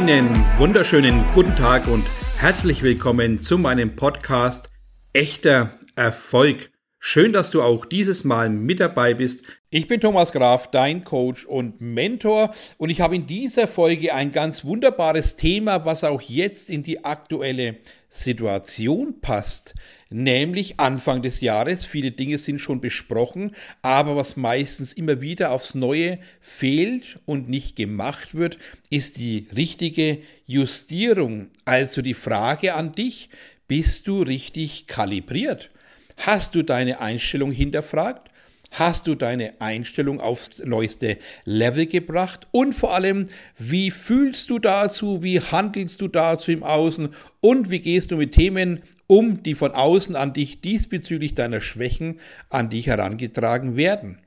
Einen wunderschönen guten Tag und herzlich willkommen zu meinem Podcast Echter Erfolg. Schön, dass du auch dieses Mal mit dabei bist. Ich bin Thomas Graf, dein Coach und Mentor und ich habe in dieser Folge ein ganz wunderbares Thema, was auch jetzt in die aktuelle Situation passt nämlich Anfang des Jahres. Viele Dinge sind schon besprochen, aber was meistens immer wieder aufs Neue fehlt und nicht gemacht wird, ist die richtige Justierung. Also die Frage an dich, bist du richtig kalibriert? Hast du deine Einstellung hinterfragt? Hast du deine Einstellung aufs neueste Level gebracht? Und vor allem, wie fühlst du dazu? Wie handelst du dazu im Außen? Und wie gehst du mit Themen um, die von außen an dich diesbezüglich deiner Schwächen an dich herangetragen werden?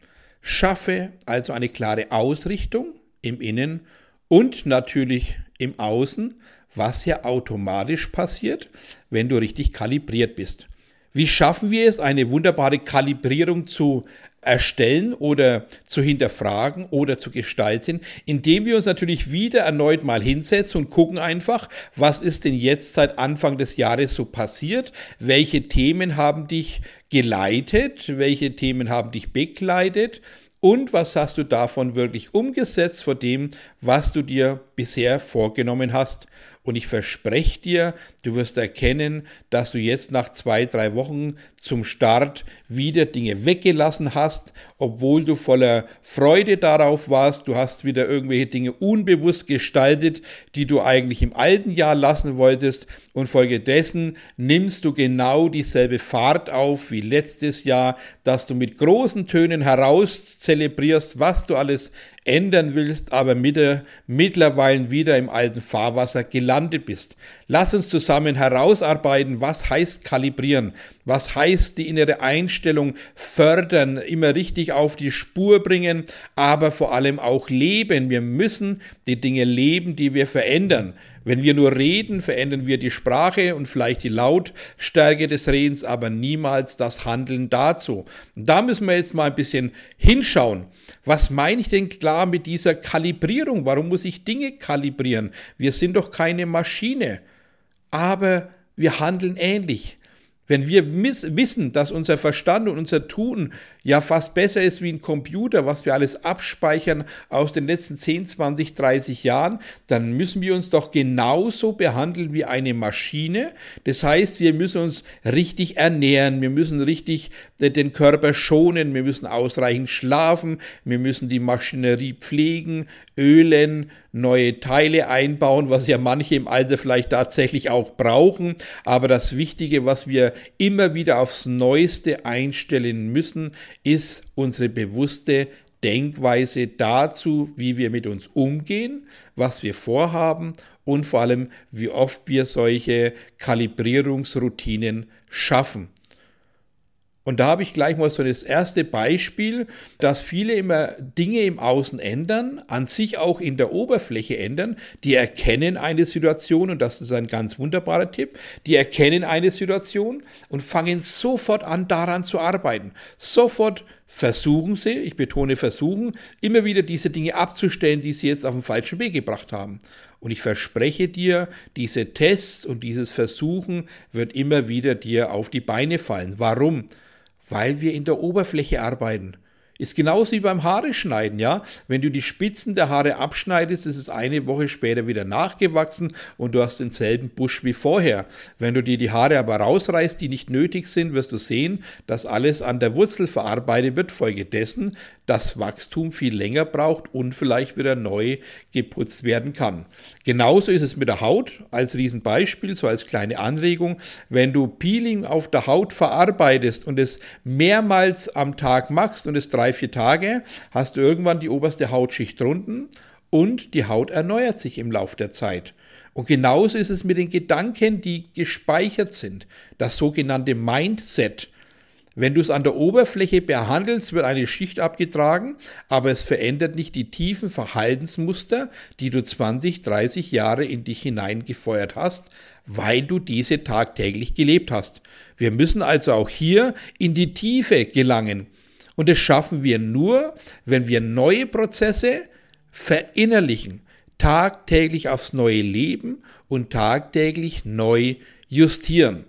Schaffe also eine klare Ausrichtung im Innen und natürlich im Außen, was ja automatisch passiert, wenn du richtig kalibriert bist. Wie schaffen wir es, eine wunderbare Kalibrierung zu erstellen oder zu hinterfragen oder zu gestalten, indem wir uns natürlich wieder erneut mal hinsetzen und gucken einfach, was ist denn jetzt seit Anfang des Jahres so passiert, welche Themen haben dich geleitet, welche Themen haben dich begleitet? Und was hast du davon wirklich umgesetzt vor dem, was du dir bisher vorgenommen hast. Und ich verspreche dir, du wirst erkennen, dass du jetzt nach zwei, drei Wochen zum Start wieder Dinge weggelassen hast, obwohl du voller Freude darauf warst. Du hast wieder irgendwelche Dinge unbewusst gestaltet, die du eigentlich im alten Jahr lassen wolltest. Und folgedessen nimmst du genau dieselbe Fahrt auf wie letztes Jahr, dass du mit großen Tönen heraus zelebrierst, was du alles ändern willst, aber mittlerweile wieder im alten Fahrwasser gelandet bist. Lass uns zusammen herausarbeiten, was heißt kalibrieren, was heißt die innere Einstellung fördern, immer richtig auf die Spur bringen, aber vor allem auch leben. Wir müssen die Dinge leben, die wir verändern. Wenn wir nur reden, verändern wir die Sprache und vielleicht die Lautstärke des Redens, aber niemals das Handeln dazu. Und da müssen wir jetzt mal ein bisschen hinschauen. Was meine ich denn klar mit dieser Kalibrierung? Warum muss ich Dinge kalibrieren? Wir sind doch keine Maschine. Aber wir handeln ähnlich. Wenn wir wissen, dass unser Verstand und unser Tun ja fast besser ist wie ein Computer, was wir alles abspeichern aus den letzten 10, 20, 30 Jahren, dann müssen wir uns doch genauso behandeln wie eine Maschine. Das heißt, wir müssen uns richtig ernähren, wir müssen richtig den Körper schonen, wir müssen ausreichend schlafen, wir müssen die Maschinerie pflegen, ölen, neue Teile einbauen, was ja manche im Alter vielleicht tatsächlich auch brauchen. Aber das Wichtige, was wir immer wieder aufs Neueste einstellen müssen, ist unsere bewusste Denkweise dazu, wie wir mit uns umgehen, was wir vorhaben und vor allem, wie oft wir solche Kalibrierungsroutinen schaffen. Und da habe ich gleich mal so das erste Beispiel, dass viele immer Dinge im Außen ändern, an sich auch in der Oberfläche ändern. Die erkennen eine Situation, und das ist ein ganz wunderbarer Tipp, die erkennen eine Situation und fangen sofort an, daran zu arbeiten. Sofort versuchen sie, ich betone versuchen, immer wieder diese Dinge abzustellen, die sie jetzt auf den falschen Weg gebracht haben. Und ich verspreche dir, diese Tests und dieses Versuchen wird immer wieder dir auf die Beine fallen. Warum? Weil wir in der Oberfläche arbeiten. Ist genauso wie beim Haare schneiden, ja. Wenn du die Spitzen der Haare abschneidest, ist es eine Woche später wieder nachgewachsen und du hast denselben Busch wie vorher. Wenn du dir die Haare aber rausreißt, die nicht nötig sind, wirst du sehen, dass alles an der Wurzel verarbeitet wird. Folgedessen das Wachstum viel länger braucht und vielleicht wieder neu geputzt werden kann. Genauso ist es mit der Haut als Riesenbeispiel, so als kleine Anregung. Wenn du Peeling auf der Haut verarbeitest und es mehrmals am Tag machst und es drei, vier Tage, hast du irgendwann die oberste Hautschicht drunten und die Haut erneuert sich im Laufe der Zeit. Und genauso ist es mit den Gedanken, die gespeichert sind. Das sogenannte Mindset. Wenn du es an der Oberfläche behandelst, wird eine Schicht abgetragen, aber es verändert nicht die tiefen Verhaltensmuster, die du 20, 30 Jahre in dich hineingefeuert hast, weil du diese tagtäglich gelebt hast. Wir müssen also auch hier in die Tiefe gelangen. Und das schaffen wir nur, wenn wir neue Prozesse verinnerlichen, tagtäglich aufs neue leben und tagtäglich neu justieren.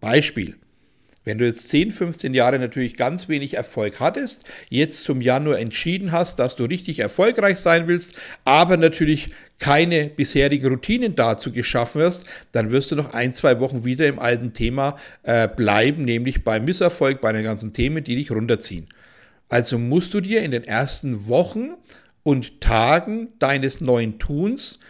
Beispiel. Wenn du jetzt 10, 15 Jahre natürlich ganz wenig Erfolg hattest, jetzt zum Januar entschieden hast, dass du richtig erfolgreich sein willst, aber natürlich keine bisherigen Routinen dazu geschaffen hast, dann wirst du noch ein, zwei Wochen wieder im alten Thema äh, bleiben, nämlich beim Misserfolg, bei den ganzen Themen, die dich runterziehen. Also musst du dir in den ersten Wochen und Tagen deines neuen Tuns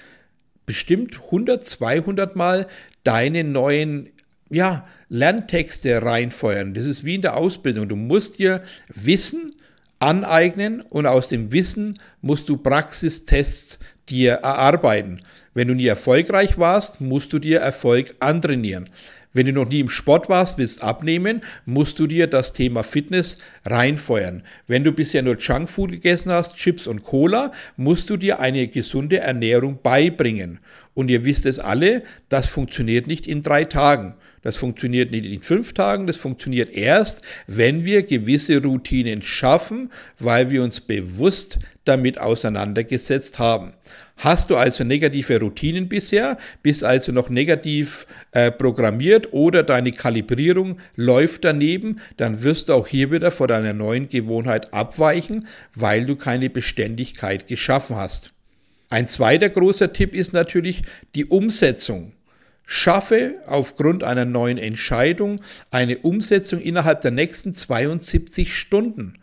bestimmt 100, 200 Mal deine neuen ja, Lerntexte reinfeuern. Das ist wie in der Ausbildung. Du musst dir Wissen aneignen und aus dem Wissen musst du Praxistests dir erarbeiten. Wenn du nie erfolgreich warst, musst du dir Erfolg antrainieren. Wenn du noch nie im Sport warst, willst abnehmen, musst du dir das Thema Fitness reinfeuern. Wenn du bisher nur Junkfood gegessen hast, Chips und Cola, musst du dir eine gesunde Ernährung beibringen. Und ihr wisst es alle, das funktioniert nicht in drei Tagen. Das funktioniert nicht in fünf Tagen, das funktioniert erst, wenn wir gewisse Routinen schaffen, weil wir uns bewusst damit auseinandergesetzt haben. Hast du also negative Routinen bisher, bist also noch negativ äh, programmiert oder deine Kalibrierung läuft daneben, dann wirst du auch hier wieder vor deiner neuen Gewohnheit abweichen, weil du keine Beständigkeit geschaffen hast. Ein zweiter großer Tipp ist natürlich die Umsetzung. Schaffe aufgrund einer neuen Entscheidung eine Umsetzung innerhalb der nächsten 72 Stunden.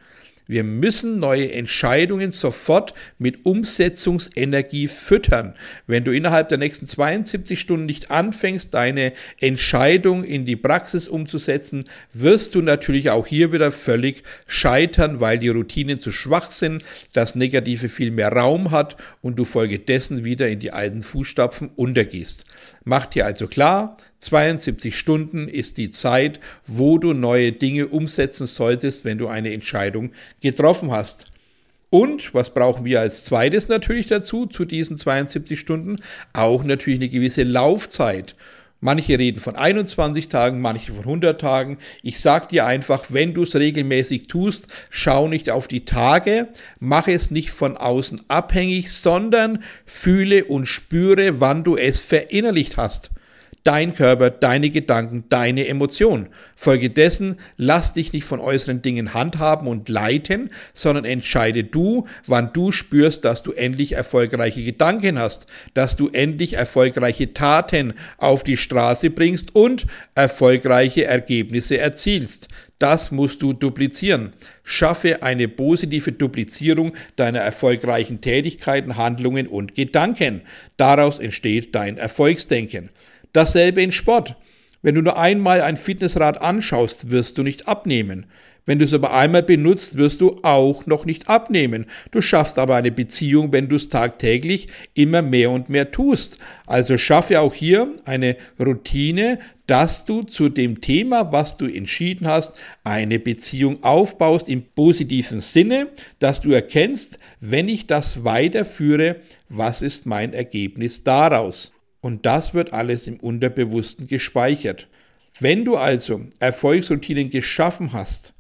Wir müssen neue Entscheidungen sofort mit Umsetzungsenergie füttern. Wenn du innerhalb der nächsten 72 Stunden nicht anfängst, deine Entscheidung in die Praxis umzusetzen, wirst du natürlich auch hier wieder völlig scheitern, weil die Routinen zu schwach sind, das Negative viel mehr Raum hat und du folgedessen wieder in die alten Fußstapfen untergehst. Mach dir also klar, 72 Stunden ist die Zeit, wo du neue Dinge umsetzen solltest, wenn du eine Entscheidung getroffen hast. Und was brauchen wir als zweites natürlich dazu, zu diesen 72 Stunden? Auch natürlich eine gewisse Laufzeit. Manche reden von 21 Tagen, manche von 100 Tagen. Ich sag dir einfach, wenn du es regelmäßig tust, schau nicht auf die Tage, mach es nicht von außen abhängig, sondern fühle und spüre, wann du es verinnerlicht hast dein Körper, deine Gedanken, deine Emotionen. Folgedessen lass dich nicht von äußeren Dingen handhaben und leiten, sondern entscheide du, wann du spürst, dass du endlich erfolgreiche Gedanken hast, dass du endlich erfolgreiche Taten auf die Straße bringst und erfolgreiche Ergebnisse erzielst. Das musst du duplizieren. Schaffe eine positive Duplizierung deiner erfolgreichen Tätigkeiten, Handlungen und Gedanken. Daraus entsteht dein Erfolgsdenken. Dasselbe in Sport. Wenn du nur einmal ein Fitnessrad anschaust, wirst du nicht abnehmen. Wenn du es aber einmal benutzt, wirst du auch noch nicht abnehmen. Du schaffst aber eine Beziehung, wenn du es tagtäglich immer mehr und mehr tust. Also schaffe auch hier eine Routine, dass du zu dem Thema, was du entschieden hast, eine Beziehung aufbaust im positiven Sinne, dass du erkennst, wenn ich das weiterführe, was ist mein Ergebnis daraus? Und das wird alles im Unterbewussten gespeichert. Wenn du also Erfolgsroutinen geschaffen hast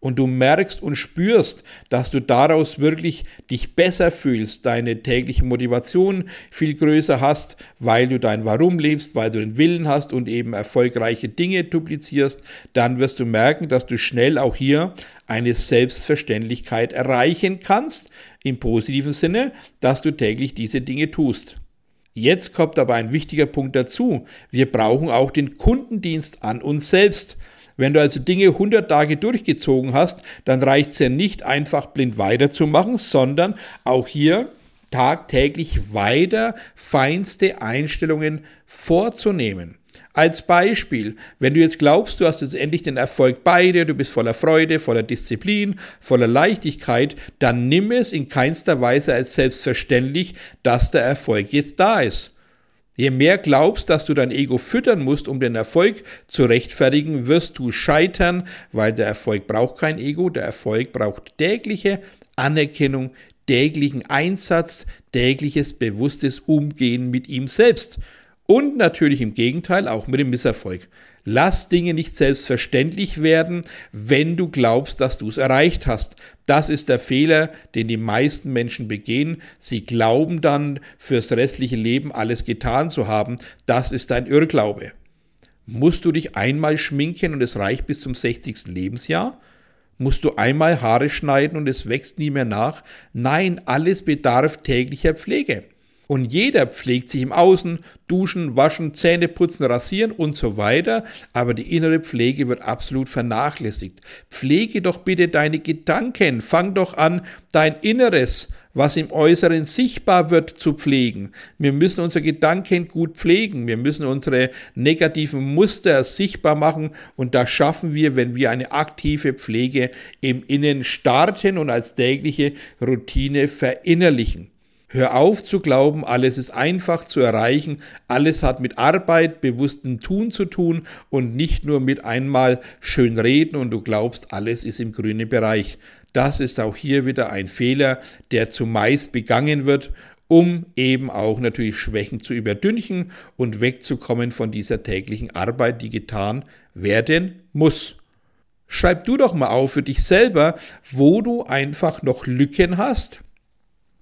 und du merkst und spürst, dass du daraus wirklich dich besser fühlst, deine tägliche Motivation viel größer hast, weil du dein Warum lebst, weil du den Willen hast und eben erfolgreiche Dinge duplizierst, dann wirst du merken, dass du schnell auch hier eine Selbstverständlichkeit erreichen kannst, im positiven Sinne, dass du täglich diese Dinge tust. Jetzt kommt aber ein wichtiger Punkt dazu. Wir brauchen auch den Kundendienst an uns selbst. Wenn du also Dinge 100 Tage durchgezogen hast, dann reicht es ja nicht einfach blind weiterzumachen, sondern auch hier tagtäglich weiter feinste Einstellungen vorzunehmen. Als Beispiel, wenn du jetzt glaubst, du hast jetzt endlich den Erfolg bei dir, du bist voller Freude, voller Disziplin, voller Leichtigkeit, dann nimm es in keinster Weise als selbstverständlich, dass der Erfolg jetzt da ist. Je mehr glaubst, dass du dein Ego füttern musst, um den Erfolg zu rechtfertigen, wirst du scheitern, weil der Erfolg braucht kein Ego, der Erfolg braucht tägliche Anerkennung, täglichen Einsatz, tägliches bewusstes Umgehen mit ihm selbst. Und natürlich im Gegenteil auch mit dem Misserfolg. Lass Dinge nicht selbstverständlich werden, wenn du glaubst, dass du es erreicht hast. Das ist der Fehler, den die meisten Menschen begehen. Sie glauben dann, fürs restliche Leben alles getan zu haben. Das ist ein Irrglaube. Musst du dich einmal schminken und es reicht bis zum 60. Lebensjahr? Musst du einmal Haare schneiden und es wächst nie mehr nach? Nein, alles bedarf täglicher Pflege. Und jeder pflegt sich im Außen, duschen, waschen, Zähne putzen, rasieren und so weiter, aber die innere Pflege wird absolut vernachlässigt. Pflege doch bitte deine Gedanken, fang doch an, dein Inneres, was im Äußeren sichtbar wird, zu pflegen. Wir müssen unsere Gedanken gut pflegen, wir müssen unsere negativen Muster sichtbar machen und das schaffen wir, wenn wir eine aktive Pflege im Innen starten und als tägliche Routine verinnerlichen. Hör auf zu glauben, alles ist einfach zu erreichen, alles hat mit Arbeit, bewusstem Tun zu tun und nicht nur mit einmal schön reden und du glaubst, alles ist im grünen Bereich. Das ist auch hier wieder ein Fehler, der zumeist begangen wird, um eben auch natürlich Schwächen zu überdünchen und wegzukommen von dieser täglichen Arbeit, die getan werden muss. Schreib du doch mal auf für dich selber, wo du einfach noch Lücken hast,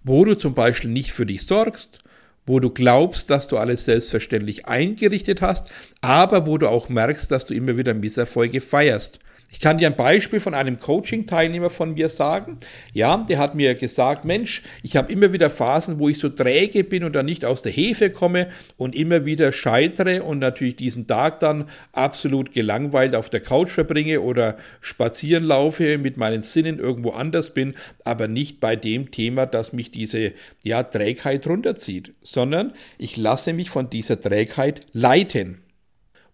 wo du zum Beispiel nicht für dich sorgst, wo du glaubst, dass du alles selbstverständlich eingerichtet hast, aber wo du auch merkst, dass du immer wieder Misserfolge feierst. Ich kann dir ein Beispiel von einem Coaching-Teilnehmer von mir sagen. Ja, der hat mir gesagt, Mensch, ich habe immer wieder Phasen, wo ich so träge bin und dann nicht aus der Hefe komme und immer wieder scheitere und natürlich diesen Tag dann absolut gelangweilt auf der Couch verbringe oder spazieren laufe, mit meinen Sinnen irgendwo anders bin, aber nicht bei dem Thema, das mich diese ja, Trägheit runterzieht, sondern ich lasse mich von dieser Trägheit leiten.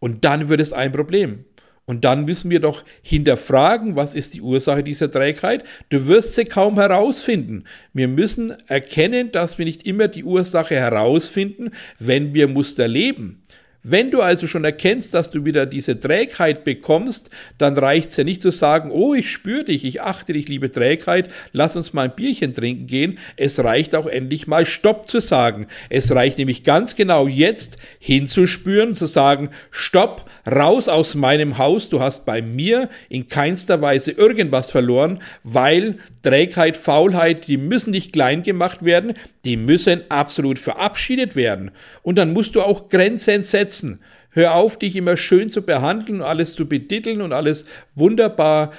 Und dann wird es ein Problem. Und dann müssen wir doch hinterfragen, was ist die Ursache dieser Trägheit. Du wirst sie kaum herausfinden. Wir müssen erkennen, dass wir nicht immer die Ursache herausfinden, wenn wir Muster leben. Wenn du also schon erkennst, dass du wieder diese Trägheit bekommst, dann reicht es ja nicht zu sagen, oh, ich spüre dich, ich achte dich, liebe Trägheit, lass uns mal ein Bierchen trinken gehen. Es reicht auch endlich mal Stopp zu sagen. Es reicht nämlich ganz genau jetzt hinzuspüren, zu sagen, Stopp, raus aus meinem Haus, du hast bei mir in keinster Weise irgendwas verloren, weil Trägheit, Faulheit, die müssen nicht klein gemacht werden, die müssen absolut verabschiedet werden. Und dann musst du auch Grenzen setzen. Hör auf, dich immer schön zu behandeln und alles zu betiteln und alles wunderbar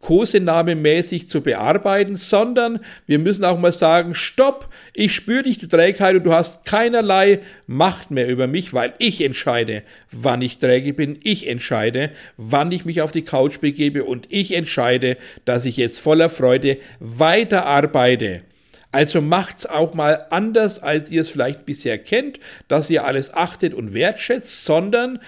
Kosenamemäßig zu bearbeiten, sondern wir müssen auch mal sagen, stopp, ich spüre dich, du Trägheit, und du hast keinerlei Macht mehr über mich, weil ich entscheide, wann ich träge bin, ich entscheide, wann ich mich auf die Couch begebe und ich entscheide, dass ich jetzt voller Freude weiterarbeite. Also macht's auch mal anders, als ihr es vielleicht bisher kennt, dass ihr alles achtet und wertschätzt, sondern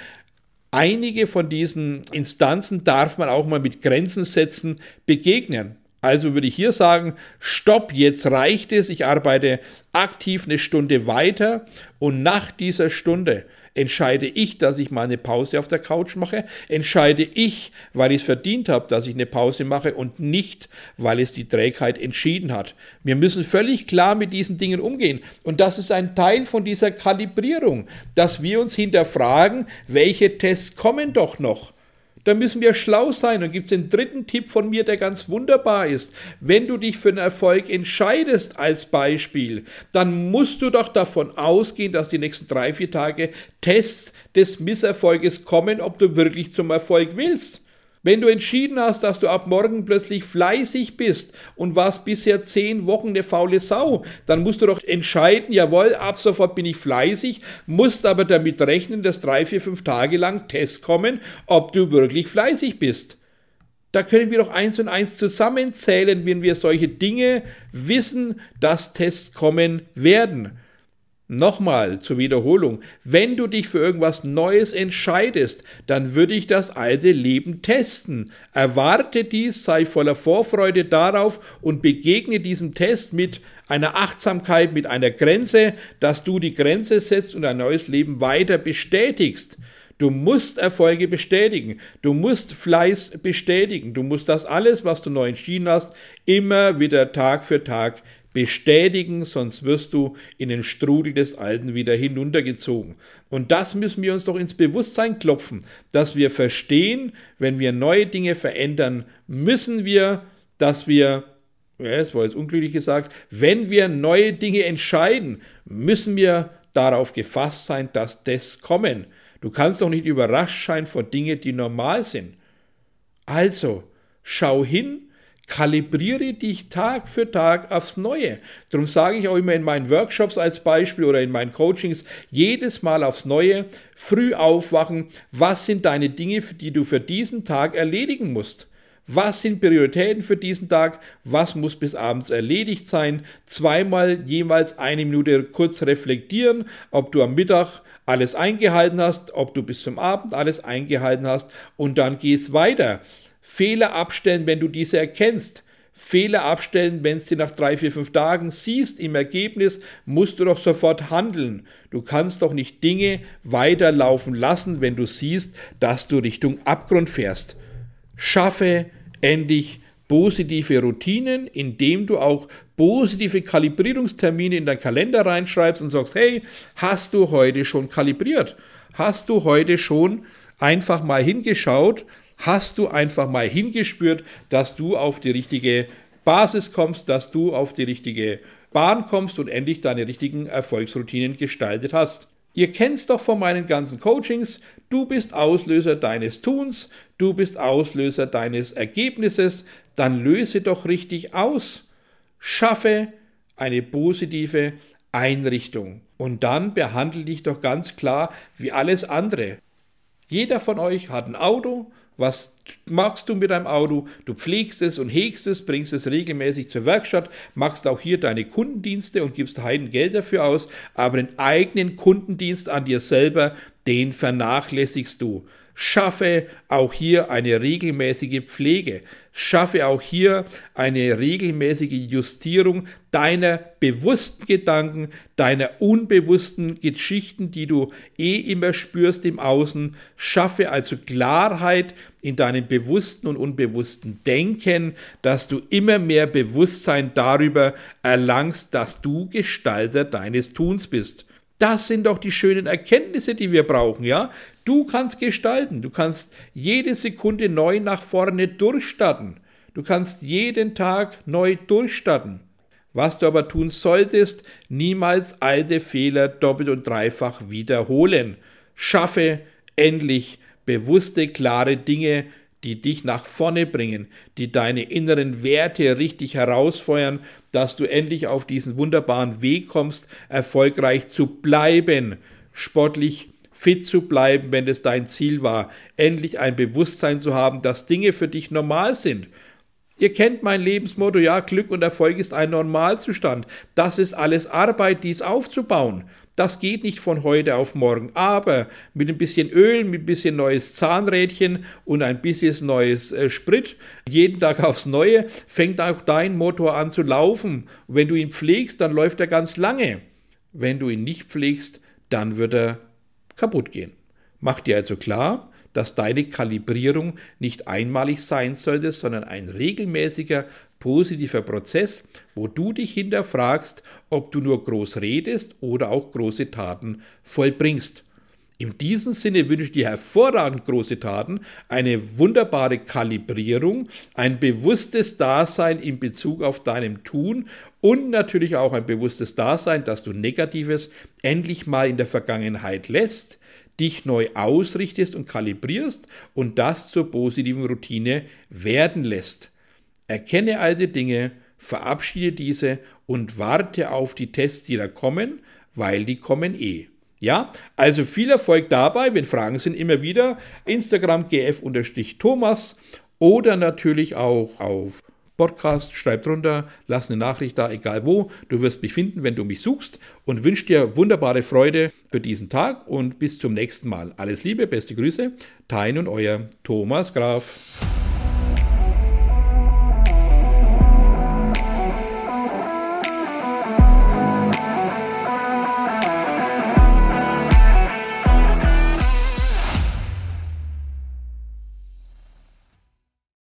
einige von diesen Instanzen darf man auch mal mit Grenzen setzen begegnen. Also würde ich hier sagen, stopp, jetzt reicht es, ich arbeite aktiv eine Stunde weiter und nach dieser Stunde Entscheide ich, dass ich mal eine Pause auf der Couch mache? Entscheide ich, weil ich es verdient habe, dass ich eine Pause mache und nicht, weil es die Trägheit entschieden hat? Wir müssen völlig klar mit diesen Dingen umgehen. Und das ist ein Teil von dieser Kalibrierung, dass wir uns hinterfragen, welche Tests kommen doch noch? Da müssen wir schlau sein. Und gibt es den dritten Tipp von mir, der ganz wunderbar ist. Wenn du dich für einen Erfolg entscheidest als Beispiel, dann musst du doch davon ausgehen, dass die nächsten drei, vier Tage Tests des Misserfolges kommen, ob du wirklich zum Erfolg willst. Wenn du entschieden hast, dass du ab morgen plötzlich fleißig bist und warst bisher zehn Wochen eine faule Sau, dann musst du doch entscheiden, jawohl, ab sofort bin ich fleißig, musst aber damit rechnen, dass drei, vier, fünf Tage lang Tests kommen, ob du wirklich fleißig bist. Da können wir doch eins und eins zusammenzählen, wenn wir solche Dinge wissen, dass Tests kommen werden. Nochmal zur Wiederholung, wenn du dich für irgendwas Neues entscheidest, dann würde ich das alte Leben testen. Erwarte dies, sei voller Vorfreude darauf und begegne diesem Test mit einer Achtsamkeit, mit einer Grenze, dass du die Grenze setzt und ein neues Leben weiter bestätigst. Du musst Erfolge bestätigen. Du musst Fleiß bestätigen. Du musst das alles, was du neu entschieden hast, immer wieder Tag für Tag bestätigen, sonst wirst du in den Strudel des Alten wieder hinuntergezogen. Und das müssen wir uns doch ins Bewusstsein klopfen, dass wir verstehen, wenn wir neue Dinge verändern, müssen wir, dass wir ja, es war jetzt unglücklich gesagt, wenn wir neue Dinge entscheiden, müssen wir darauf gefasst sein, dass das kommen. Du kannst doch nicht überrascht sein vor Dingen, die normal sind. Also, schau hin, kalibriere dich Tag für Tag aufs Neue. Darum sage ich auch immer in meinen Workshops als Beispiel oder in meinen Coachings jedes Mal aufs Neue, früh aufwachen, was sind deine Dinge, die du für diesen Tag erledigen musst. Was sind Prioritäten für diesen Tag? Was muss bis abends erledigt sein? Zweimal jeweils eine Minute kurz reflektieren, ob du am Mittag alles eingehalten hast, ob du bis zum Abend alles eingehalten hast und dann gehst weiter. Fehler abstellen, wenn du diese erkennst. Fehler abstellen, wenn es dir nach drei, vier, fünf Tagen siehst, im Ergebnis musst du doch sofort handeln. Du kannst doch nicht Dinge weiterlaufen lassen, wenn du siehst, dass du Richtung Abgrund fährst. Schaffe endlich positive Routinen, indem du auch positive Kalibrierungstermine in deinen Kalender reinschreibst und sagst, hey, hast du heute schon kalibriert? Hast du heute schon einfach mal hingeschaut? Hast du einfach mal hingespürt, dass du auf die richtige Basis kommst, dass du auf die richtige Bahn kommst und endlich deine richtigen Erfolgsroutinen gestaltet hast? Ihr kennt's doch von meinen ganzen Coachings. Du bist Auslöser deines Tuns, du bist Auslöser deines Ergebnisses. Dann löse doch richtig aus. Schaffe eine positive Einrichtung. Und dann behandle dich doch ganz klar wie alles andere. Jeder von euch hat ein Auto was machst du mit deinem Auto? Du pflegst es und hegst es, bringst es regelmäßig zur Werkstatt, machst auch hier deine Kundendienste und gibst Heiden Geld dafür aus, aber den eigenen Kundendienst an dir selber, den vernachlässigst du. Schaffe auch hier eine regelmäßige Pflege. Schaffe auch hier eine regelmäßige Justierung deiner bewussten Gedanken, deiner unbewussten Geschichten, die du eh immer spürst im Außen. Schaffe also Klarheit in deinem bewussten und unbewussten Denken, dass du immer mehr Bewusstsein darüber erlangst, dass du Gestalter deines Tuns bist. Das sind doch die schönen Erkenntnisse, die wir brauchen, ja? Du kannst gestalten, du kannst jede Sekunde neu nach vorne durchstarten. Du kannst jeden Tag neu durchstarten. Was du aber tun solltest, niemals alte Fehler doppelt und dreifach wiederholen. Schaffe endlich bewusste, klare Dinge, die dich nach vorne bringen, die deine inneren Werte richtig herausfeuern, dass du endlich auf diesen wunderbaren Weg kommst, erfolgreich zu bleiben, sportlich fit zu bleiben, wenn es dein Ziel war, endlich ein Bewusstsein zu haben, dass Dinge für dich normal sind. Ihr kennt mein Lebensmotto, ja, Glück und Erfolg ist ein Normalzustand. Das ist alles Arbeit, dies aufzubauen. Das geht nicht von heute auf morgen, aber mit ein bisschen Öl, mit ein bisschen neues Zahnrädchen und ein bisschen neues äh, Sprit, jeden Tag aufs Neue, fängt auch dein Motor an zu laufen. Wenn du ihn pflegst, dann läuft er ganz lange. Wenn du ihn nicht pflegst, dann wird er kaputt gehen. Mach dir also klar, dass deine Kalibrierung nicht einmalig sein sollte, sondern ein regelmäßiger positiver Prozess, wo du dich hinterfragst, ob du nur groß redest oder auch große Taten vollbringst. In diesem Sinne wünsche ich dir hervorragend große Taten, eine wunderbare Kalibrierung, ein bewusstes Dasein in Bezug auf deinem Tun und natürlich auch ein bewusstes Dasein, dass du Negatives endlich mal in der Vergangenheit lässt, dich neu ausrichtest und kalibrierst und das zur positiven Routine werden lässt. Erkenne alte Dinge, verabschiede diese und warte auf die Tests, die da kommen, weil die kommen eh. Ja, also viel Erfolg dabei. Wenn Fragen sind, immer wieder Instagram gf-thomas oder natürlich auch auf Podcast. Schreib drunter, lass eine Nachricht da, egal wo. Du wirst mich finden, wenn du mich suchst und wünsche dir wunderbare Freude für diesen Tag und bis zum nächsten Mal. Alles Liebe, beste Grüße, Tein und euer Thomas Graf.